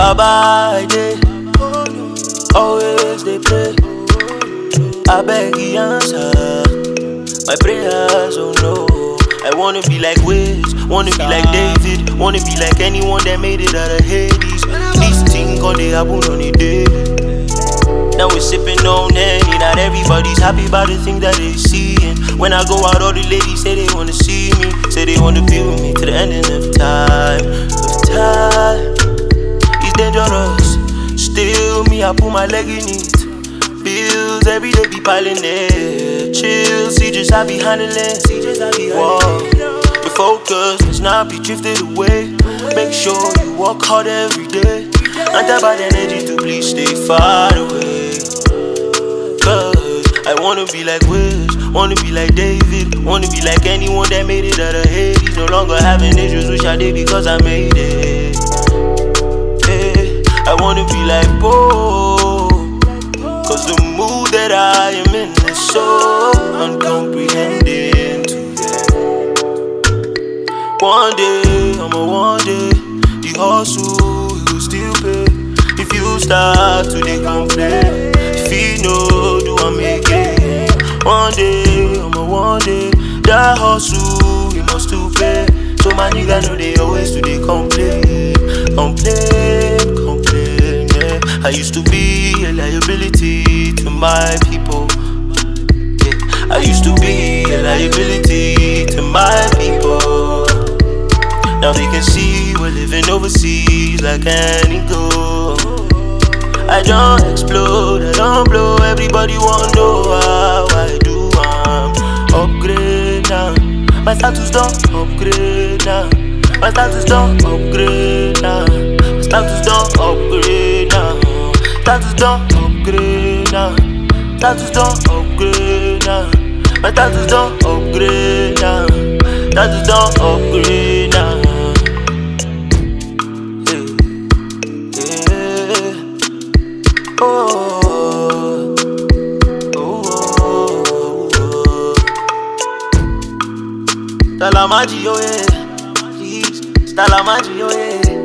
Baba, I dey always dey pray. I beg the answer. My prayers, oh no. I wanna be like Wiz, wanna be like David, wanna be like anyone that made it out of Hades. These things gonna happen on a day. Now we're sipping on Henny, not everybody's happy about the things that they see. When I go out, all the ladies say they wanna see me, say they wanna be with me to the ending of time. Of time, dangerous. Still, me, I put my leg in it. Bills every day be piling it. Chill, see just I be handling. Whoa. Your focus must not be drifted away. Make sure you work hard every day. And that bad energy to please stay far away. Cause I wanna be like Wiz, wanna be like David, wanna be like anyone that made it out of Hades. No longer having issues, wish I did because I made it. I wanna be like Bo. Cause the mood that I am in is so uncomprehending to them. One day, I'ma one day, the hustle it will still pay. If you start to dey complain, if you know do I make it? One day, I'ma one day, that hustle it must still pay. So my nigga know they always do they complain, I used to be a liability to my people. Yeah. I used to be a liability to my people. Now they can see we're living overseas like an eagle. I don't explode, I don't blow. Everybody wanna know how I do. I'm upgrade now. My status don't upgrade now. My status don't upgrade Status don't upgrade now. Status don't upgrade now. My status don't upgrade now. Status don't upgrade now. Yeah. Yeah. Oh. Oh. Oh. Oh. Stella Maggi, oh yeah. Stella Maggi, oh yeah.